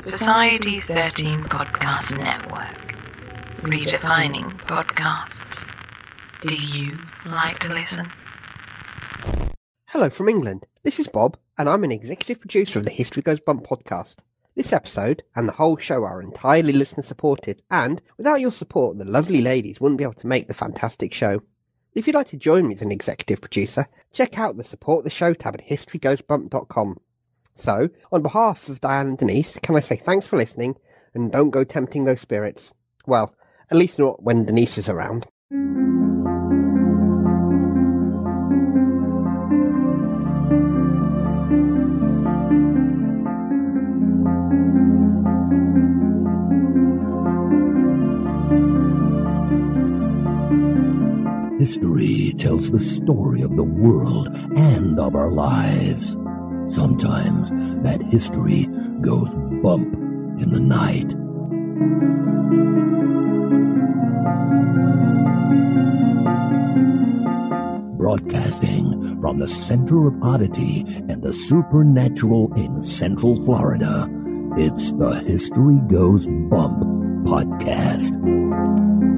Society 13 Podcast Network. Redefining podcasts. Do you like to listen? Hello from England. This is Bob, and I'm an executive producer of the History Goes Bump podcast. This episode and the whole show are entirely listener supported, and without your support, the lovely ladies wouldn't be able to make the fantastic show. If you'd like to join me as an executive producer, check out the Support the Show tab at historygoesbump.com. So, on behalf of Diane and Denise, can I say thanks for listening and don't go tempting those spirits? Well, at least not when Denise is around. History tells the story of the world and of our lives. Sometimes that history goes bump in the night. Broadcasting from the center of oddity and the supernatural in Central Florida, it's the History Goes Bump podcast.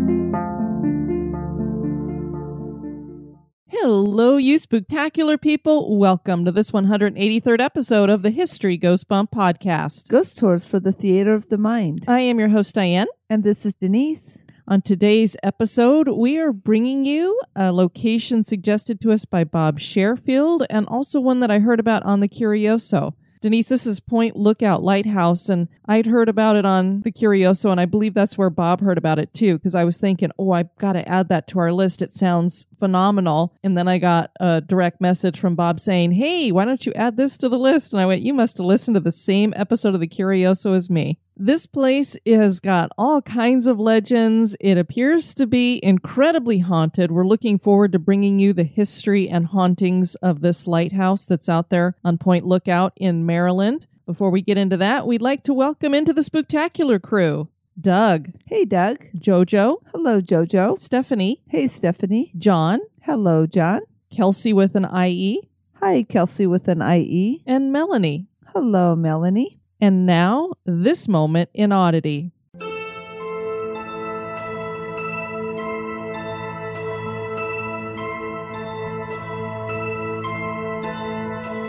Hello, you spooktacular people. Welcome to this 183rd episode of the History Goes Bump podcast. Ghost Tours for the Theater of the Mind. I am your host, Diane. And this is Denise. On today's episode, we are bringing you a location suggested to us by Bob Sharefield and also one that I heard about on the Curioso. Denise, this is Point Lookout Lighthouse, and I'd heard about it on the Curioso, and I believe that's where Bob heard about it too, because I was thinking, oh, I've got to add that to our list. It sounds phenomenal. And then I got a direct message from Bob saying, hey, why don't you add this to the list? And I went, you must have listened to the same episode of the Curioso as me. This place has got all kinds of legends. It appears to be incredibly haunted. We're looking forward to bringing you the history and hauntings of this lighthouse that's out there on Point Lookout in Maryland. Before we get into that, we'd like to welcome into the Spooktacular crew Doug, Hey, Doug. Jojo, Hello, Jojo. Stephanie, Hey, Stephanie. John, Hello, John. Kelsey with an IE, Hi, Kelsey with an IE. and Melanie. Hello, Melanie. And now, this moment in oddity.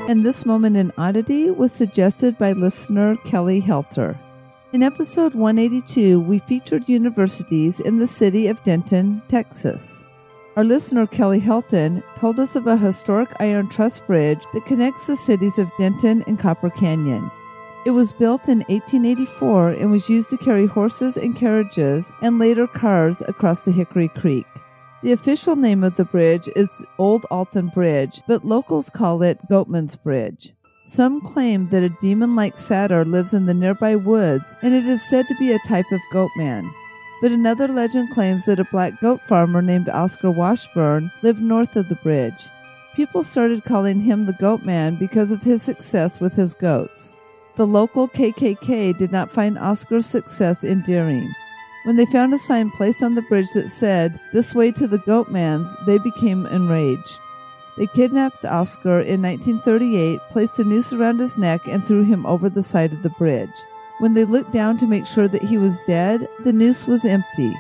And this moment in oddity was suggested by listener Kelly Helter. In episode 182, we featured universities in the city of Denton, Texas. Our listener Kelly Helton told us of a historic iron truss bridge that connects the cities of Denton and Copper Canyon. It was built in 1884 and was used to carry horses and carriages and later cars across the Hickory Creek. The official name of the bridge is Old Alton Bridge, but locals call it Goatman's Bridge. Some claim that a demon like satyr lives in the nearby woods and it is said to be a type of goatman. But another legend claims that a black goat farmer named Oscar Washburn lived north of the bridge. People started calling him the Goat Man because of his success with his goats. The local KKK did not find Oscar's success endearing. When they found a sign placed on the bridge that said, This way to the Goat Man's, they became enraged. They kidnapped Oscar in 1938, placed a noose around his neck, and threw him over the side of the bridge. When they looked down to make sure that he was dead, the noose was empty.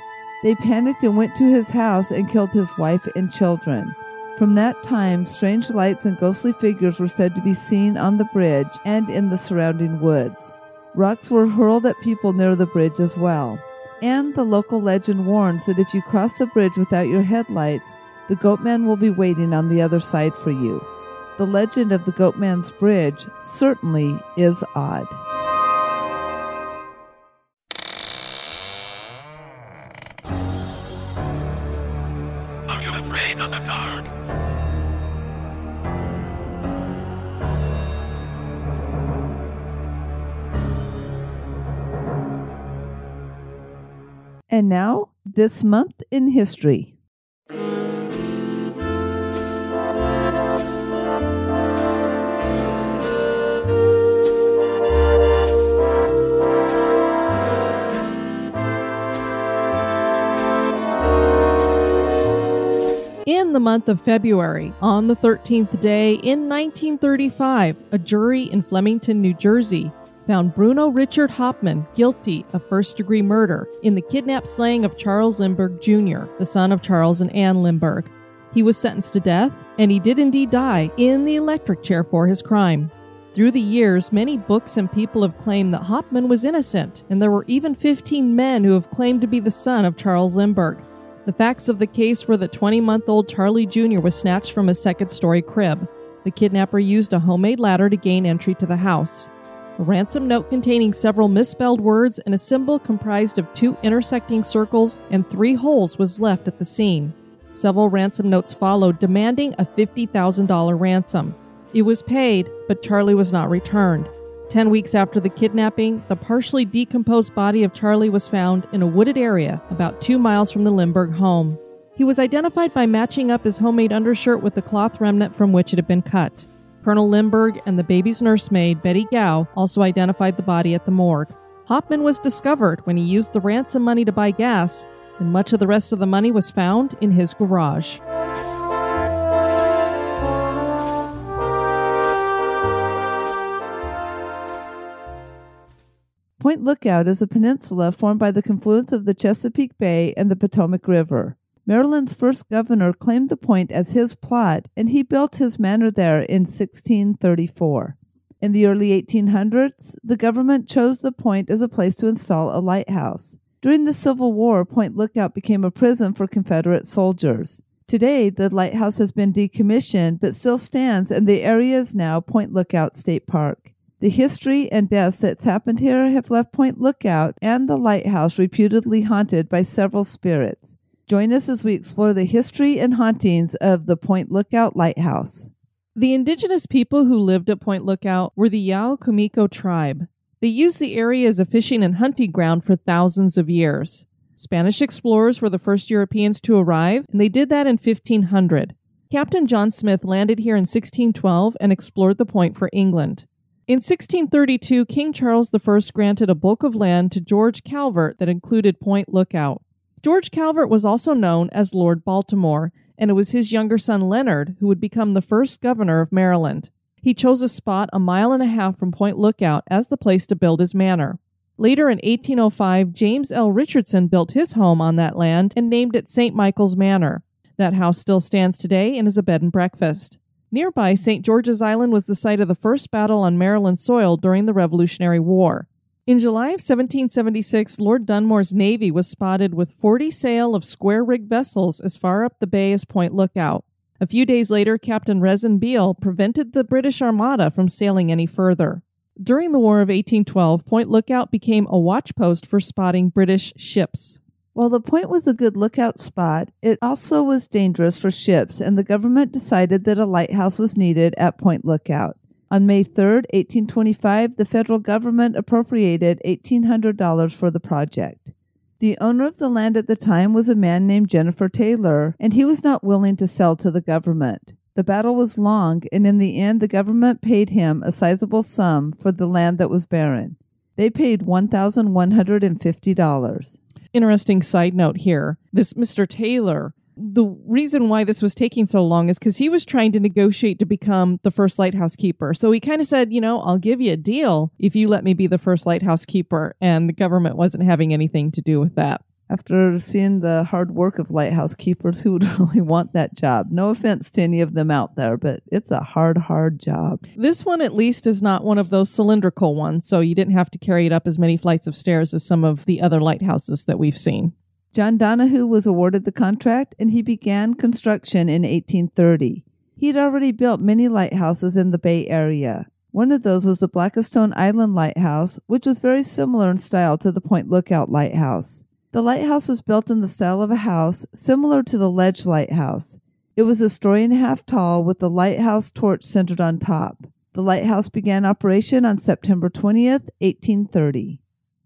They panicked and went to his house and killed his wife and children. From that time, strange lights and ghostly figures were said to be seen on the bridge and in the surrounding woods. Rocks were hurled at people near the bridge as well. And the local legend warns that if you cross the bridge without your headlights, the Goatman will be waiting on the other side for you. The legend of the Goatman's Bridge certainly is odd. Are you afraid of the dark? And now, this month in history. The month of February, on the 13th day in 1935, a jury in Flemington, New Jersey, found Bruno Richard Hauptmann guilty of first degree murder in the kidnap slaying of Charles Lindbergh Jr., the son of Charles and Anne Lindbergh. He was sentenced to death, and he did indeed die in the electric chair for his crime. Through the years, many books and people have claimed that Hauptmann was innocent, and there were even 15 men who have claimed to be the son of Charles Lindbergh. The facts of the case were that 20 month old Charlie Jr. was snatched from a second story crib. The kidnapper used a homemade ladder to gain entry to the house. A ransom note containing several misspelled words and a symbol comprised of two intersecting circles and three holes was left at the scene. Several ransom notes followed demanding a $50,000 ransom. It was paid, but Charlie was not returned. Ten weeks after the kidnapping, the partially decomposed body of Charlie was found in a wooded area about two miles from the Lindbergh home. He was identified by matching up his homemade undershirt with the cloth remnant from which it had been cut. Colonel Lindbergh and the baby's nursemaid, Betty Gow, also identified the body at the morgue. Hauptmann was discovered when he used the ransom money to buy gas, and much of the rest of the money was found in his garage. Point Lookout is a peninsula formed by the confluence of the Chesapeake Bay and the Potomac River. Maryland's first governor claimed the point as his plot, and he built his manor there in 1634. In the early 1800s, the government chose the point as a place to install a lighthouse. During the Civil War, Point Lookout became a prison for Confederate soldiers. Today, the lighthouse has been decommissioned but still stands, and the area is now Point Lookout State Park. The history and deaths that's happened here have left Point Lookout and the lighthouse reputedly haunted by several spirits. Join us as we explore the history and hauntings of the Point Lookout Lighthouse. The indigenous people who lived at Point Lookout were the Yaocomico tribe. They used the area as a fishing and hunting ground for thousands of years. Spanish explorers were the first Europeans to arrive, and they did that in 1500. Captain John Smith landed here in 1612 and explored the point for England. In 1632, King Charles I granted a bulk of land to George Calvert that included Point Lookout. George Calvert was also known as Lord Baltimore, and it was his younger son Leonard who would become the first governor of Maryland. He chose a spot a mile and a half from Point Lookout as the place to build his manor. Later in 1805, James L. Richardson built his home on that land and named it St. Michael's Manor. That house still stands today and is a bed and breakfast. Nearby, St. George's Island was the site of the first battle on Maryland soil during the Revolutionary War. In July of 1776, Lord Dunmore's navy was spotted with 40 sail of square rigged vessels as far up the bay as Point Lookout. A few days later, Captain Rezin Beale prevented the British Armada from sailing any further. During the War of 1812, Point Lookout became a watch post for spotting British ships. While the point was a good lookout spot, it also was dangerous for ships, and the government decided that a lighthouse was needed at Point Lookout. On May 3, 1825, the federal government appropriated $1,800 for the project. The owner of the land at the time was a man named Jennifer Taylor, and he was not willing to sell to the government. The battle was long, and in the end, the government paid him a sizable sum for the land that was barren. They paid $1,150. Interesting side note here this Mr. Taylor the reason why this was taking so long is because he was trying to negotiate to become the first lighthouse keeper. So he kind of said, you know, I'll give you a deal if you let me be the first lighthouse keeper. And the government wasn't having anything to do with that. After seeing the hard work of lighthouse keepers, who would really want that job? No offense to any of them out there, but it's a hard, hard job. This one, at least, is not one of those cylindrical ones, so you didn't have to carry it up as many flights of stairs as some of the other lighthouses that we've seen. John Donahoo was awarded the contract and he began construction in 1830. He'd already built many lighthouses in the Bay Area. One of those was the Blackstone Island Lighthouse, which was very similar in style to the Point Lookout Lighthouse. The lighthouse was built in the style of a house similar to the Ledge Lighthouse. It was a story and a half tall with the lighthouse torch centered on top. The lighthouse began operation on September 20th, 1830.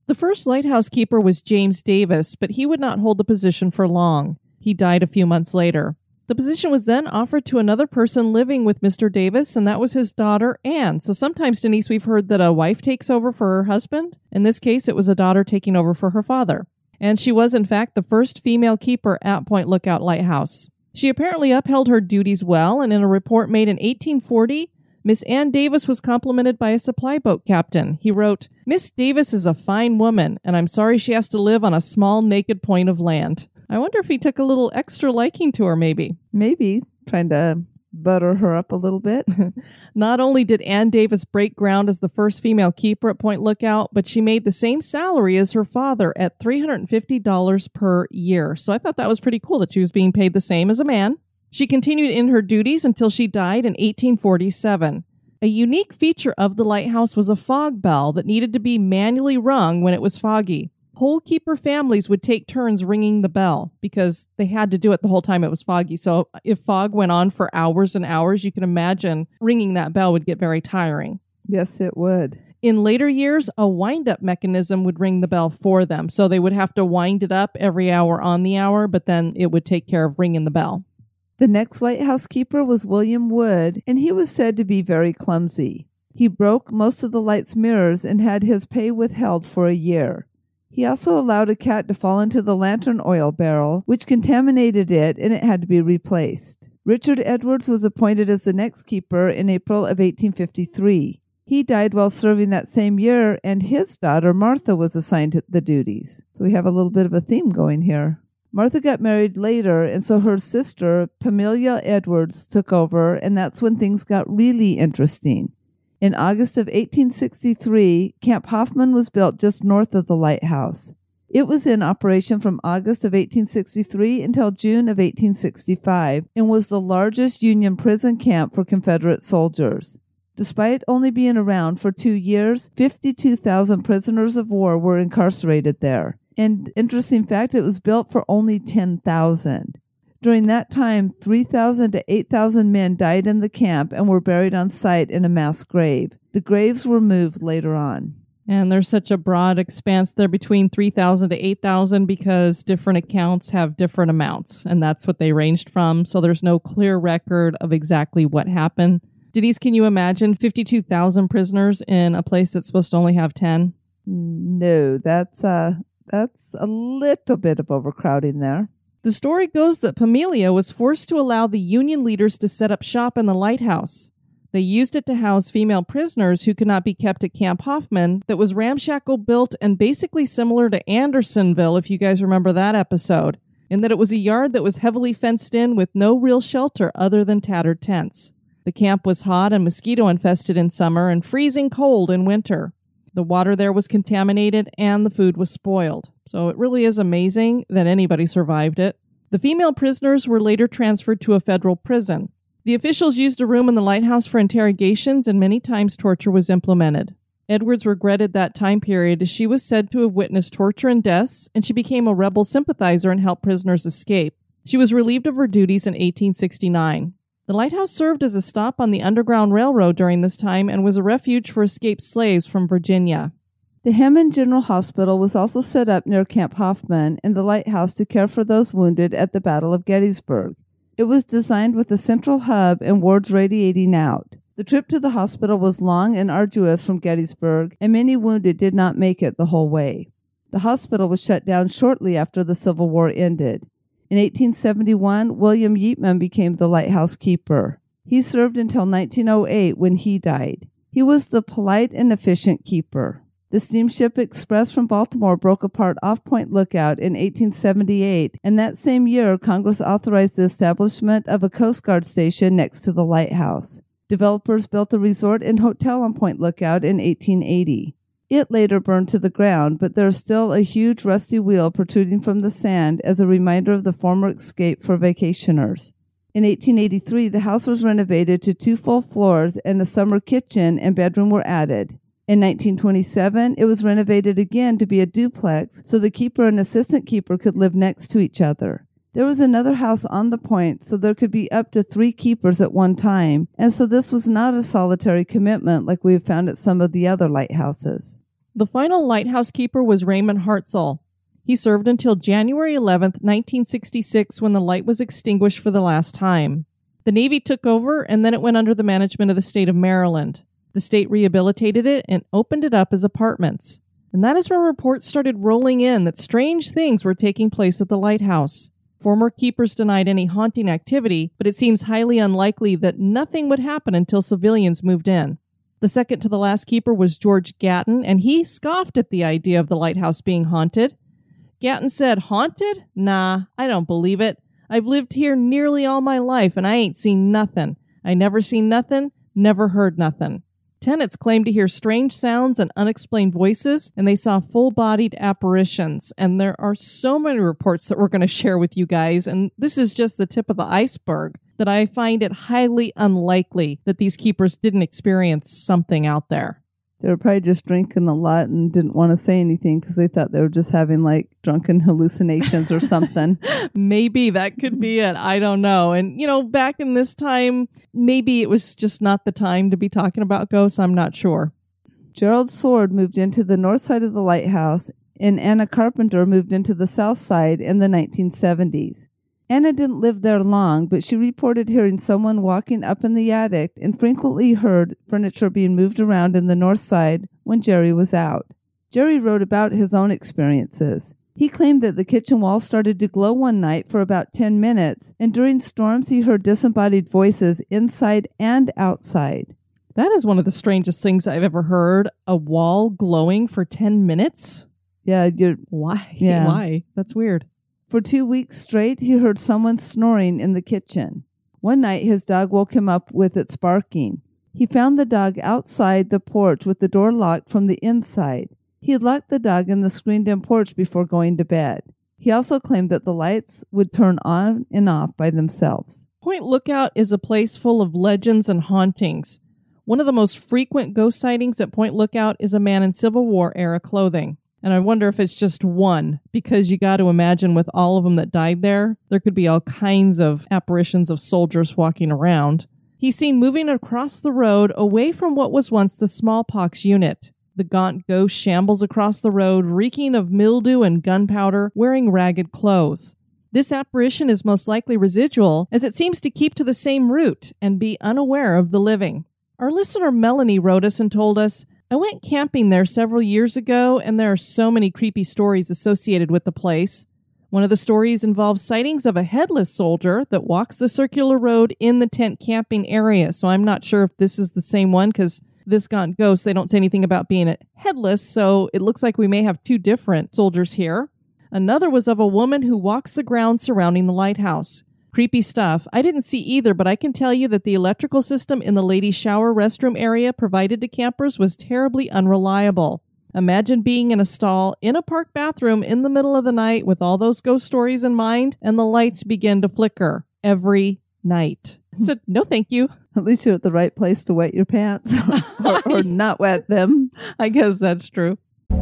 The first lighthouse keeper was James Davis, but he would not hold the position for long. He died a few months later. The position was then offered to another person living with Mr. Davis, and that was his daughter, Anne. So sometimes, Denise, we've heard that a wife takes over for her husband. In this case, it was a daughter taking over for her father. And she was, in fact, the first female keeper at Point Lookout Lighthouse. She apparently upheld her duties well, and in a report made in 1840, Miss Ann Davis was complimented by a supply boat captain. He wrote, Miss Davis is a fine woman, and I'm sorry she has to live on a small naked point of land. I wonder if he took a little extra liking to her, maybe. Maybe trying to butter her up a little bit. Not only did Ann Davis break ground as the first female keeper at Point Lookout, but she made the same salary as her father at $350 per year. So I thought that was pretty cool that she was being paid the same as a man. She continued in her duties until she died in 1847. A unique feature of the lighthouse was a fog bell that needed to be manually rung when it was foggy. Whole keeper families would take turns ringing the bell because they had to do it the whole time it was foggy. So if fog went on for hours and hours, you can imagine ringing that bell would get very tiring. yes, it would. In later years, a wind up mechanism would ring the bell for them. So they would have to wind it up every hour on the hour, but then it would take care of ringing the bell. The next lighthouse keeper was William Wood, and he was said to be very clumsy. He broke most of the light's mirrors and had his pay withheld for a year. He also allowed a cat to fall into the lantern oil barrel, which contaminated it and it had to be replaced. Richard Edwards was appointed as the next keeper in April of 1853. He died while serving that same year, and his daughter Martha was assigned the duties. So we have a little bit of a theme going here. Martha got married later, and so her sister, Pamelia Edwards, took over, and that's when things got really interesting. In August of 1863, Camp Hoffman was built just north of the lighthouse. It was in operation from August of 1863 until June of 1865 and was the largest Union prison camp for Confederate soldiers. Despite only being around for two years, 52,000 prisoners of war were incarcerated there. And interesting fact, it was built for only 10,000. During that time, 3,000 to 8,000 men died in the camp and were buried on site in a mass grave. The graves were moved later on. And there's such a broad expanse there between 3,000 to 8,000 because different accounts have different amounts, and that's what they ranged from. So there's no clear record of exactly what happened. Denise, can you imagine 52,000 prisoners in a place that's supposed to only have 10? No, that's uh that's a little bit of overcrowding there. The story goes that Pamelia was forced to allow the Union leaders to set up shop in the lighthouse. They used it to house female prisoners who could not be kept at Camp Hoffman, that was ramshackle built and basically similar to Andersonville, if you guys remember that episode, in that it was a yard that was heavily fenced in with no real shelter other than tattered tents. The camp was hot and mosquito infested in summer and freezing cold in winter. The water there was contaminated and the food was spoiled. So it really is amazing that anybody survived it. The female prisoners were later transferred to a federal prison. The officials used a room in the lighthouse for interrogations, and many times torture was implemented. Edwards regretted that time period as she was said to have witnessed torture and deaths, and she became a rebel sympathizer and helped prisoners escape. She was relieved of her duties in 1869. The lighthouse served as a stop on the Underground Railroad during this time and was a refuge for escaped slaves from Virginia. The Hammond General Hospital was also set up near Camp Hoffman in the lighthouse to care for those wounded at the Battle of Gettysburg. It was designed with a central hub and wards radiating out. The trip to the hospital was long and arduous from Gettysburg, and many wounded did not make it the whole way. The hospital was shut down shortly after the Civil War ended. In 1871, William Yeatman became the lighthouse keeper. He served until 1908 when he died. He was the polite and efficient keeper. The steamship express from Baltimore broke apart off Point Lookout in 1878, and that same year, Congress authorized the establishment of a Coast Guard station next to the lighthouse. Developers built a resort and hotel on Point Lookout in 1880. It later burned to the ground, but there is still a huge rusty wheel protruding from the sand as a reminder of the former escape for vacationers. In 1883, the house was renovated to two full floors and a summer kitchen and bedroom were added. In 1927, it was renovated again to be a duplex so the keeper and assistant keeper could live next to each other. There was another house on the point, so there could be up to three keepers at one time, and so this was not a solitary commitment like we have found at some of the other lighthouses. The final lighthouse keeper was Raymond Hartzell. He served until January 11, 1966, when the light was extinguished for the last time. The Navy took over, and then it went under the management of the state of Maryland. The state rehabilitated it and opened it up as apartments. And that is where reports started rolling in that strange things were taking place at the lighthouse. Former keepers denied any haunting activity, but it seems highly unlikely that nothing would happen until civilians moved in. The second to the last keeper was George Gatton, and he scoffed at the idea of the lighthouse being haunted. Gatton said, Haunted? Nah, I don't believe it. I've lived here nearly all my life, and I ain't seen nothing. I never seen nothing, never heard nothing. Tenants claimed to hear strange sounds and unexplained voices, and they saw full bodied apparitions. And there are so many reports that we're going to share with you guys, and this is just the tip of the iceberg, that I find it highly unlikely that these keepers didn't experience something out there. They were probably just drinking a lot and didn't want to say anything because they thought they were just having like drunken hallucinations or something. maybe that could be it. I don't know. And, you know, back in this time, maybe it was just not the time to be talking about ghosts. I'm not sure. Gerald Sword moved into the north side of the lighthouse, and Anna Carpenter moved into the south side in the 1970s. Anna didn't live there long, but she reported hearing someone walking up in the attic and frequently heard furniture being moved around in the north side when Jerry was out. Jerry wrote about his own experiences. He claimed that the kitchen wall started to glow one night for about 10 minutes, and during storms he heard disembodied voices inside and outside. That is one of the strangest things I've ever heard. A wall glowing for 10 minutes? Yeah, you're Why? Yeah. Why? That's weird. For two weeks straight, he heard someone snoring in the kitchen. One night, his dog woke him up with its barking. He found the dog outside the porch with the door locked from the inside. He had locked the dog in the screened in porch before going to bed. He also claimed that the lights would turn on and off by themselves. Point Lookout is a place full of legends and hauntings. One of the most frequent ghost sightings at Point Lookout is a man in Civil War era clothing. And I wonder if it's just one, because you got to imagine with all of them that died there, there could be all kinds of apparitions of soldiers walking around. He's seen moving across the road away from what was once the smallpox unit. The gaunt ghost shambles across the road, reeking of mildew and gunpowder, wearing ragged clothes. This apparition is most likely residual, as it seems to keep to the same route and be unaware of the living. Our listener Melanie wrote us and told us, I went camping there several years ago, and there are so many creepy stories associated with the place. One of the stories involves sightings of a headless soldier that walks the circular road in the tent camping area. So I'm not sure if this is the same one because this gaunt ghost, they don't say anything about being headless. So it looks like we may have two different soldiers here. Another was of a woman who walks the ground surrounding the lighthouse. Creepy stuff. I didn't see either, but I can tell you that the electrical system in the ladies' shower restroom area provided to campers was terribly unreliable. Imagine being in a stall in a park bathroom in the middle of the night with all those ghost stories in mind, and the lights begin to flicker every night. I said, no, thank you. At least you're at the right place to wet your pants or, or not wet them. I guess that's true.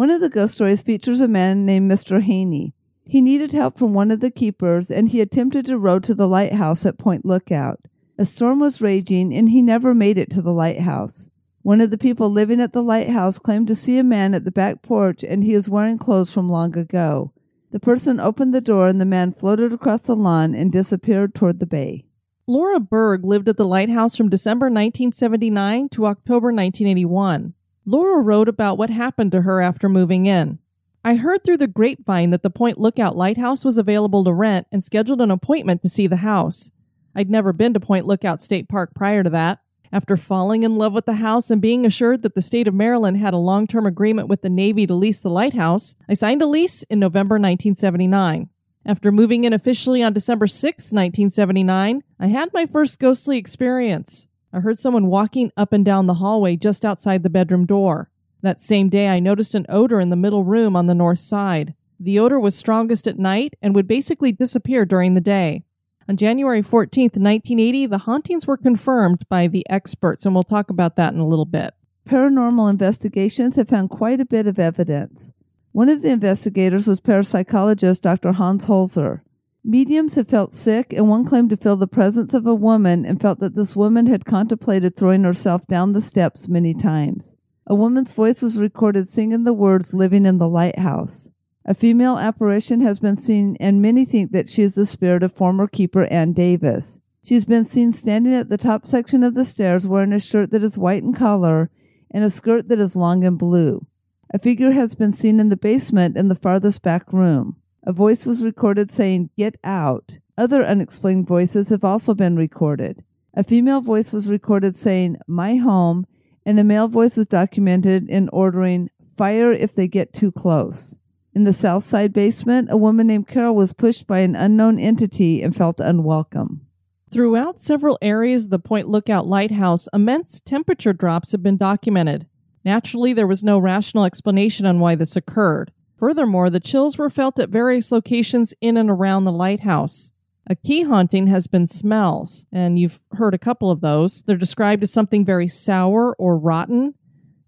One of the ghost stories features a man named Mr. Haney. He needed help from one of the keepers and he attempted to row to the lighthouse at Point Lookout. A storm was raging and he never made it to the lighthouse. One of the people living at the lighthouse claimed to see a man at the back porch and he was wearing clothes from long ago. The person opened the door and the man floated across the lawn and disappeared toward the bay. Laura Berg lived at the lighthouse from December 1979 to October 1981. Laura wrote about what happened to her after moving in. I heard through the grapevine that the Point Lookout Lighthouse was available to rent and scheduled an appointment to see the house. I'd never been to Point Lookout State Park prior to that. After falling in love with the house and being assured that the state of Maryland had a long term agreement with the Navy to lease the lighthouse, I signed a lease in November 1979. After moving in officially on December 6, 1979, I had my first ghostly experience. I heard someone walking up and down the hallway just outside the bedroom door. That same day, I noticed an odor in the middle room on the north side. The odor was strongest at night and would basically disappear during the day. On January 14th, 1980, the hauntings were confirmed by the experts, and we'll talk about that in a little bit. Paranormal investigations have found quite a bit of evidence. One of the investigators was parapsychologist Dr. Hans Holzer. Mediums have felt sick, and one claimed to feel the presence of a woman and felt that this woman had contemplated throwing herself down the steps many times. A woman's voice was recorded singing the words living in the lighthouse. A female apparition has been seen, and many think that she is the spirit of former keeper Ann Davis. She has been seen standing at the top section of the stairs wearing a shirt that is white in color and a skirt that is long and blue. A figure has been seen in the basement in the farthest back room. A voice was recorded saying, Get out. Other unexplained voices have also been recorded. A female voice was recorded saying, My home, and a male voice was documented in ordering, Fire if they get too close. In the south side basement, a woman named Carol was pushed by an unknown entity and felt unwelcome. Throughout several areas of the Point Lookout Lighthouse, immense temperature drops have been documented. Naturally, there was no rational explanation on why this occurred. Furthermore, the chills were felt at various locations in and around the lighthouse. A key haunting has been smells, and you've heard a couple of those. They're described as something very sour or rotten,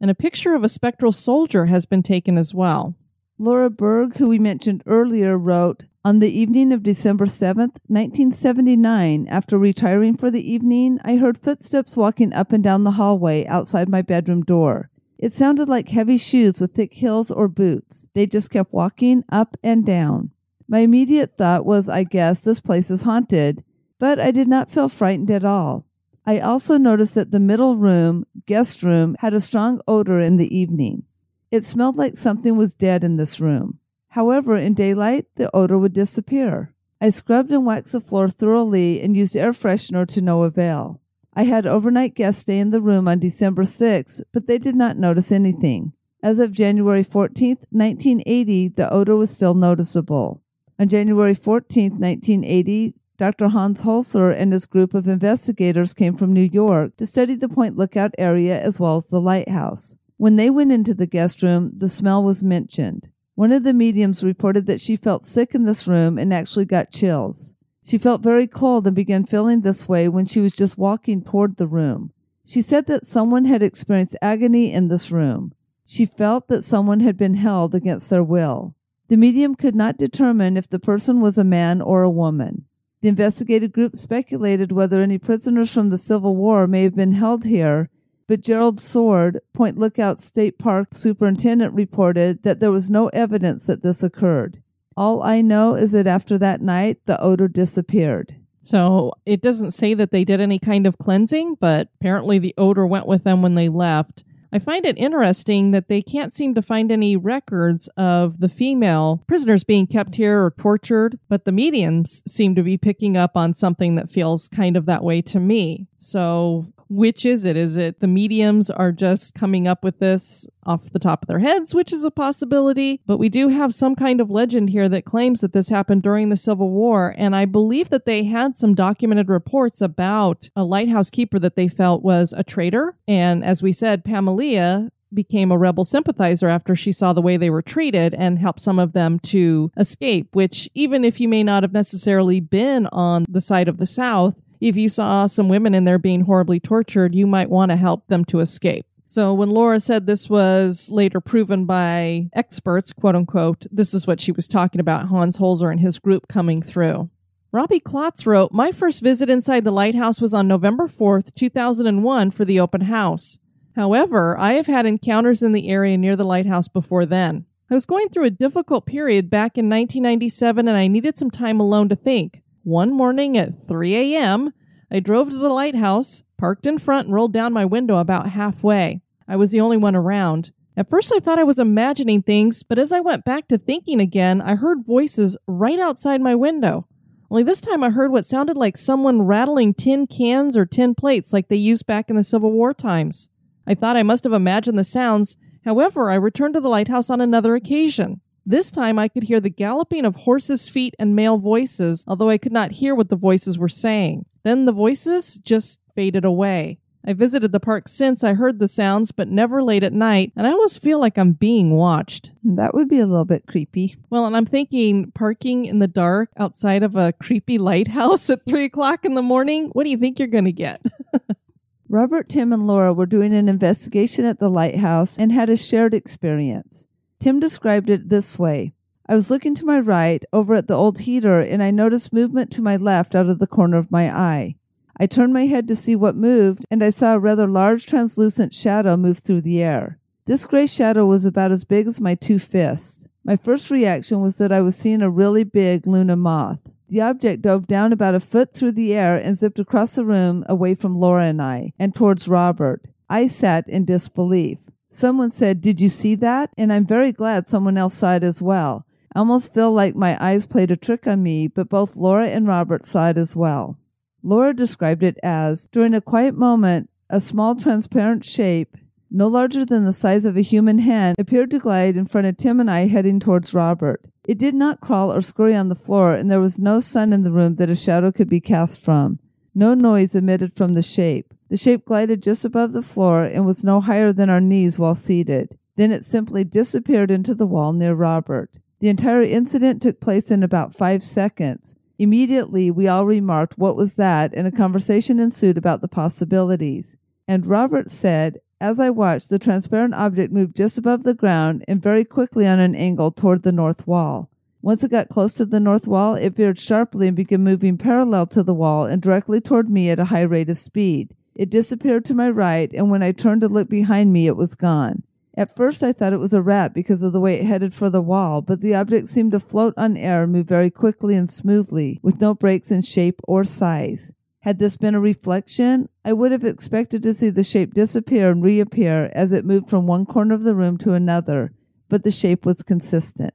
and a picture of a spectral soldier has been taken as well. Laura Berg, who we mentioned earlier, wrote, On the evening of December 7th, 1979, after retiring for the evening, I heard footsteps walking up and down the hallway outside my bedroom door. It sounded like heavy shoes with thick heels or boots. They just kept walking up and down. My immediate thought was, I guess this place is haunted, but I did not feel frightened at all. I also noticed that the middle room, guest room, had a strong odor in the evening. It smelled like something was dead in this room. However, in daylight, the odor would disappear. I scrubbed and waxed the floor thoroughly and used air freshener to no avail. I had overnight guests stay in the room on December 6, but they did not notice anything. As of January 14, 1980, the odor was still noticeable. On January 14, 1980, Dr. Hans Holzer and his group of investigators came from New York to study the Point Lookout area as well as the lighthouse. When they went into the guest room, the smell was mentioned. One of the mediums reported that she felt sick in this room and actually got chills. She felt very cold and began feeling this way when she was just walking toward the room. She said that someone had experienced agony in this room. She felt that someone had been held against their will. The medium could not determine if the person was a man or a woman. The investigative group speculated whether any prisoners from the Civil War may have been held here, But Gerald Sword, Point Lookout State Park superintendent, reported that there was no evidence that this occurred. All I know is that after that night, the odor disappeared. So it doesn't say that they did any kind of cleansing, but apparently the odor went with them when they left. I find it interesting that they can't seem to find any records of the female prisoners being kept here or tortured, but the mediums seem to be picking up on something that feels kind of that way to me. So which is it? Is it the mediums are just coming up with this off the top of their heads, which is a possibility? But we do have some kind of legend here that claims that this happened during the Civil War. And I believe that they had some documented reports about a lighthouse keeper that they felt was a traitor. And as we said, Pamela became a rebel sympathizer after she saw the way they were treated and helped some of them to escape, which even if you may not have necessarily been on the side of the South, if you saw some women in there being horribly tortured, you might want to help them to escape. So when Laura said this was later proven by experts, quote unquote, this is what she was talking about Hans Holzer and his group coming through. Robbie Klotz wrote, My first visit inside the lighthouse was on November 4th, 2001 for the open house. However, I have had encounters in the area near the lighthouse before then. I was going through a difficult period back in 1997 and I needed some time alone to think. One morning at 3 a.m., I drove to the lighthouse, parked in front, and rolled down my window about halfway. I was the only one around. At first, I thought I was imagining things, but as I went back to thinking again, I heard voices right outside my window. Only this time I heard what sounded like someone rattling tin cans or tin plates like they used back in the Civil War times. I thought I must have imagined the sounds. However, I returned to the lighthouse on another occasion. This time I could hear the galloping of horses' feet and male voices, although I could not hear what the voices were saying. Then the voices just faded away. I visited the park since I heard the sounds, but never late at night, and I almost feel like I'm being watched. That would be a little bit creepy. Well, and I'm thinking parking in the dark outside of a creepy lighthouse at 3 o'clock in the morning, what do you think you're going to get? Robert, Tim, and Laura were doing an investigation at the lighthouse and had a shared experience. Tim described it this way I was looking to my right over at the old heater and I noticed movement to my left out of the corner of my eye. I turned my head to see what moved and I saw a rather large translucent shadow move through the air. This gray shadow was about as big as my two fists. My first reaction was that I was seeing a really big Luna moth. The object dove down about a foot through the air and zipped across the room away from Laura and I, and towards Robert. I sat in disbelief. Someone said, Did you see that? And I'm very glad someone else saw it as well. I almost feel like my eyes played a trick on me, but both Laura and Robert saw it as well. Laura described it as during a quiet moment, a small transparent shape, no larger than the size of a human hand, appeared to glide in front of Tim and I heading towards Robert. It did not crawl or scurry on the floor, and there was no sun in the room that a shadow could be cast from. No noise emitted from the shape. The shape glided just above the floor and was no higher than our knees while seated. Then it simply disappeared into the wall near Robert. The entire incident took place in about five seconds. Immediately, we all remarked, What was that? and a conversation ensued about the possibilities. And Robert said, As I watched, the transparent object moved just above the ground and very quickly on an angle toward the north wall. Once it got close to the north wall, it veered sharply and began moving parallel to the wall and directly toward me at a high rate of speed. It disappeared to my right, and when I turned to look behind me, it was gone. At first, I thought it was a rat because of the way it headed for the wall, but the object seemed to float on air and move very quickly and smoothly, with no breaks in shape or size. Had this been a reflection, I would have expected to see the shape disappear and reappear as it moved from one corner of the room to another, but the shape was consistent.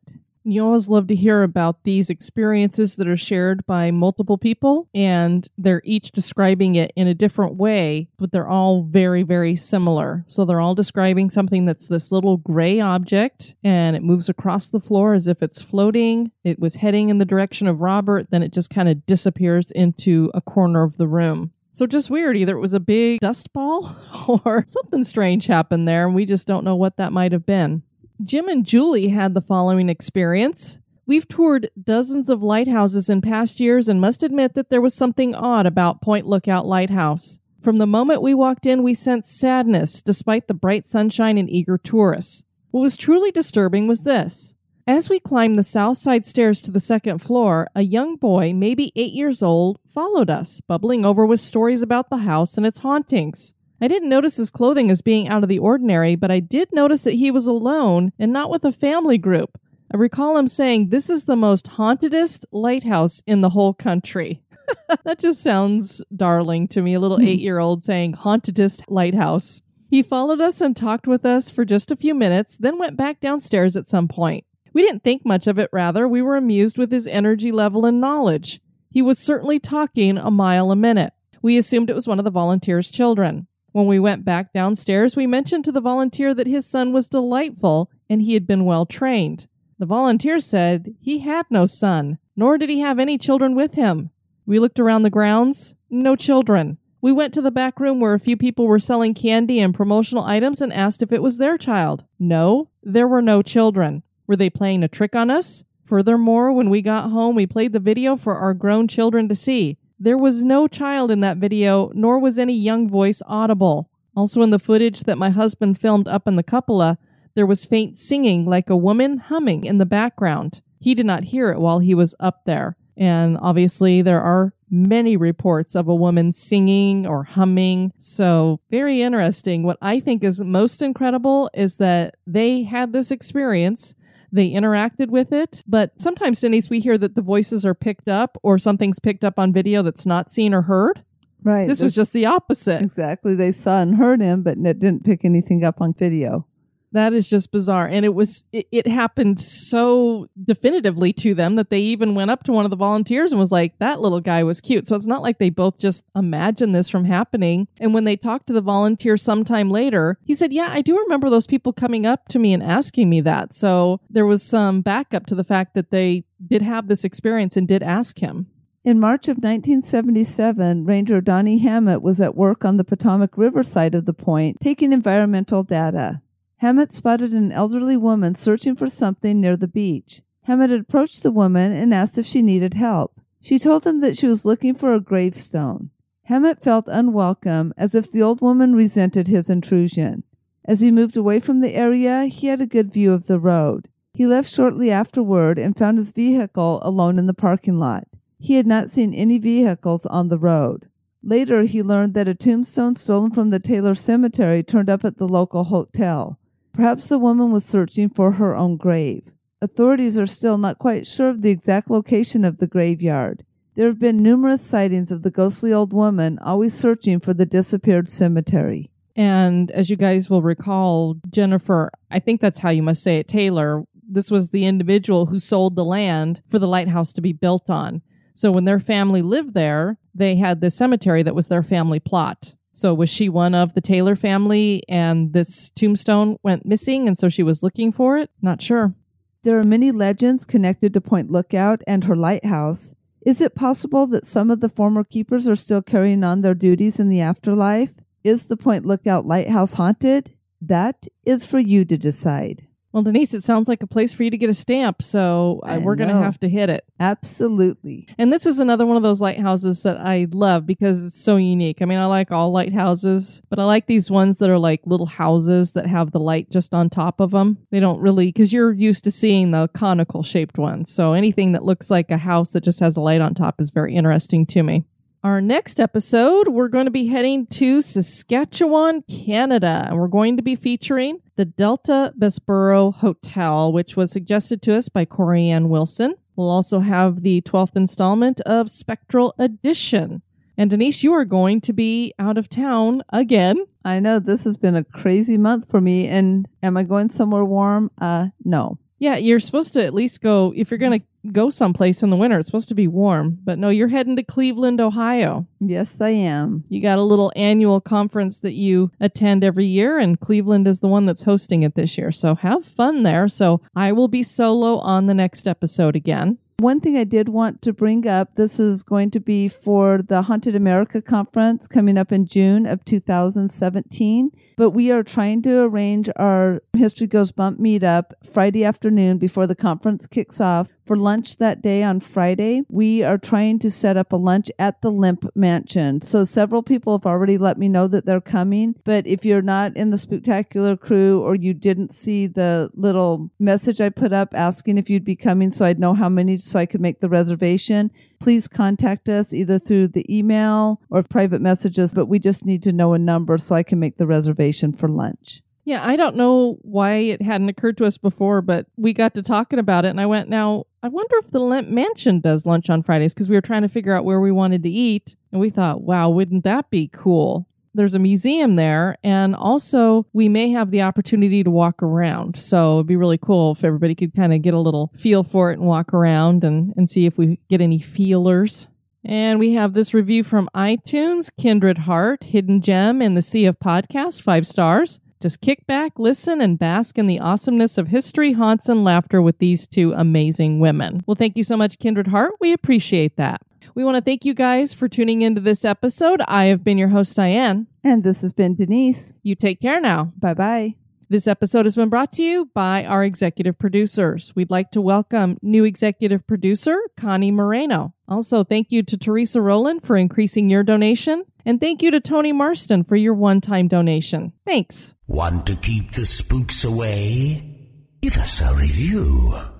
You always love to hear about these experiences that are shared by multiple people, and they're each describing it in a different way, but they're all very, very similar. So they're all describing something that's this little gray object, and it moves across the floor as if it's floating. It was heading in the direction of Robert, then it just kind of disappears into a corner of the room. So just weird. Either it was a big dust ball or something strange happened there, and we just don't know what that might have been. Jim and Julie had the following experience. We've toured dozens of lighthouses in past years and must admit that there was something odd about Point Lookout Lighthouse. From the moment we walked in, we sensed sadness despite the bright sunshine and eager tourists. What was truly disturbing was this. As we climbed the south side stairs to the second floor, a young boy, maybe eight years old, followed us, bubbling over with stories about the house and its hauntings. I didn't notice his clothing as being out of the ordinary, but I did notice that he was alone and not with a family group. I recall him saying, This is the most hauntedest lighthouse in the whole country. that just sounds darling to me, a little hmm. eight year old saying, Hauntedest lighthouse. He followed us and talked with us for just a few minutes, then went back downstairs at some point. We didn't think much of it, rather, we were amused with his energy level and knowledge. He was certainly talking a mile a minute. We assumed it was one of the volunteers' children. When we went back downstairs, we mentioned to the volunteer that his son was delightful and he had been well trained. The volunteer said he had no son, nor did he have any children with him. We looked around the grounds, no children. We went to the back room where a few people were selling candy and promotional items and asked if it was their child. No, there were no children. Were they playing a trick on us? Furthermore, when we got home, we played the video for our grown children to see. There was no child in that video, nor was any young voice audible. Also, in the footage that my husband filmed up in the cupola, there was faint singing like a woman humming in the background. He did not hear it while he was up there. And obviously, there are many reports of a woman singing or humming. So, very interesting. What I think is most incredible is that they had this experience. They interacted with it, but sometimes, Denise, we hear that the voices are picked up or something's picked up on video that's not seen or heard. Right. This was just the opposite. Exactly. They saw and heard him, but it didn't pick anything up on video. That is just bizarre. And it was, it, it, happened so definitively to them that they even went up to one of the volunteers and was like, that little guy was cute. So it's not like they both just imagined this from happening. And when they talked to the volunteer sometime later, he said, yeah, I do remember those people coming up to me and asking me that. So there was some backup to the fact that they did have this experience and did ask him. In March of 1977, Ranger Donnie Hammett was at work on the Potomac River side of the point taking environmental data. Hammett spotted an elderly woman searching for something near the beach. Hammett approached the woman and asked if she needed help. She told him that she was looking for a gravestone. Hammett felt unwelcome, as if the old woman resented his intrusion. As he moved away from the area, he had a good view of the road. He left shortly afterward and found his vehicle alone in the parking lot. He had not seen any vehicles on the road. Later, he learned that a tombstone stolen from the Taylor Cemetery turned up at the local hotel. Perhaps the woman was searching for her own grave. Authorities are still not quite sure of the exact location of the graveyard. There have been numerous sightings of the ghostly old woman always searching for the disappeared cemetery. And as you guys will recall, Jennifer, I think that's how you must say it, Taylor, this was the individual who sold the land for the lighthouse to be built on. So when their family lived there, they had the cemetery that was their family plot. So was she one of the Taylor family and this tombstone went missing and so she was looking for it? Not sure. There are many legends connected to Point Lookout and her lighthouse. Is it possible that some of the former keepers are still carrying on their duties in the afterlife? Is the Point Lookout lighthouse haunted? That is for you to decide. Well, Denise, it sounds like a place for you to get a stamp, so uh, we're going to have to hit it. Absolutely. And this is another one of those lighthouses that I love because it's so unique. I mean, I like all lighthouses, but I like these ones that are like little houses that have the light just on top of them. They don't really, because you're used to seeing the conical shaped ones. So anything that looks like a house that just has a light on top is very interesting to me. Our next episode, we're going to be heading to Saskatchewan, Canada, and we're going to be featuring the Delta Bessborough Hotel, which was suggested to us by Corey Ann Wilson. We'll also have the 12th installment of Spectral Edition. And Denise, you are going to be out of town again. I know this has been a crazy month for me. And am I going somewhere warm? Uh, no. Yeah, you're supposed to at least go, if you're going to go someplace in the winter, it's supposed to be warm. But no, you're heading to Cleveland, Ohio. Yes, I am. You got a little annual conference that you attend every year, and Cleveland is the one that's hosting it this year. So have fun there. So I will be solo on the next episode again. One thing I did want to bring up this is going to be for the Haunted America conference coming up in June of 2017. But we are trying to arrange our History Goes Bump meetup Friday afternoon before the conference kicks off For lunch that day on Friday, we are trying to set up a lunch at the Lemp Mansion. So several people have already let me know that they're coming. But if you're not in the spectacular crew or you didn't see the little message I put up asking if you'd be coming so I'd know how many so I could make the reservation, please contact us either through the email or private messages. But we just need to know a number so I can make the reservation for lunch. Yeah, I don't know why it hadn't occurred to us before, but we got to talking about it, and I went, now, I wonder if the Lemp Mansion does lunch on Fridays because we were trying to figure out where we wanted to eat, and we thought, wow, wouldn't that be cool? There's a museum there, and also we may have the opportunity to walk around. So it'd be really cool if everybody could kind of get a little feel for it and walk around and, and see if we get any feelers. And we have this review from iTunes Kindred Heart, Hidden Gem in the Sea of Podcasts, five stars. Just kick back, listen, and bask in the awesomeness of history, haunts, and laughter with these two amazing women. Well, thank you so much, Kindred Heart. We appreciate that. We want to thank you guys for tuning into this episode. I have been your host, Diane. And this has been Denise. You take care now. Bye bye. This episode has been brought to you by our executive producers. We'd like to welcome new executive producer, Connie Moreno. Also, thank you to Teresa Rowland for increasing your donation. And thank you to Tony Marston for your one time donation. Thanks. Want to keep the spooks away? Give us a review.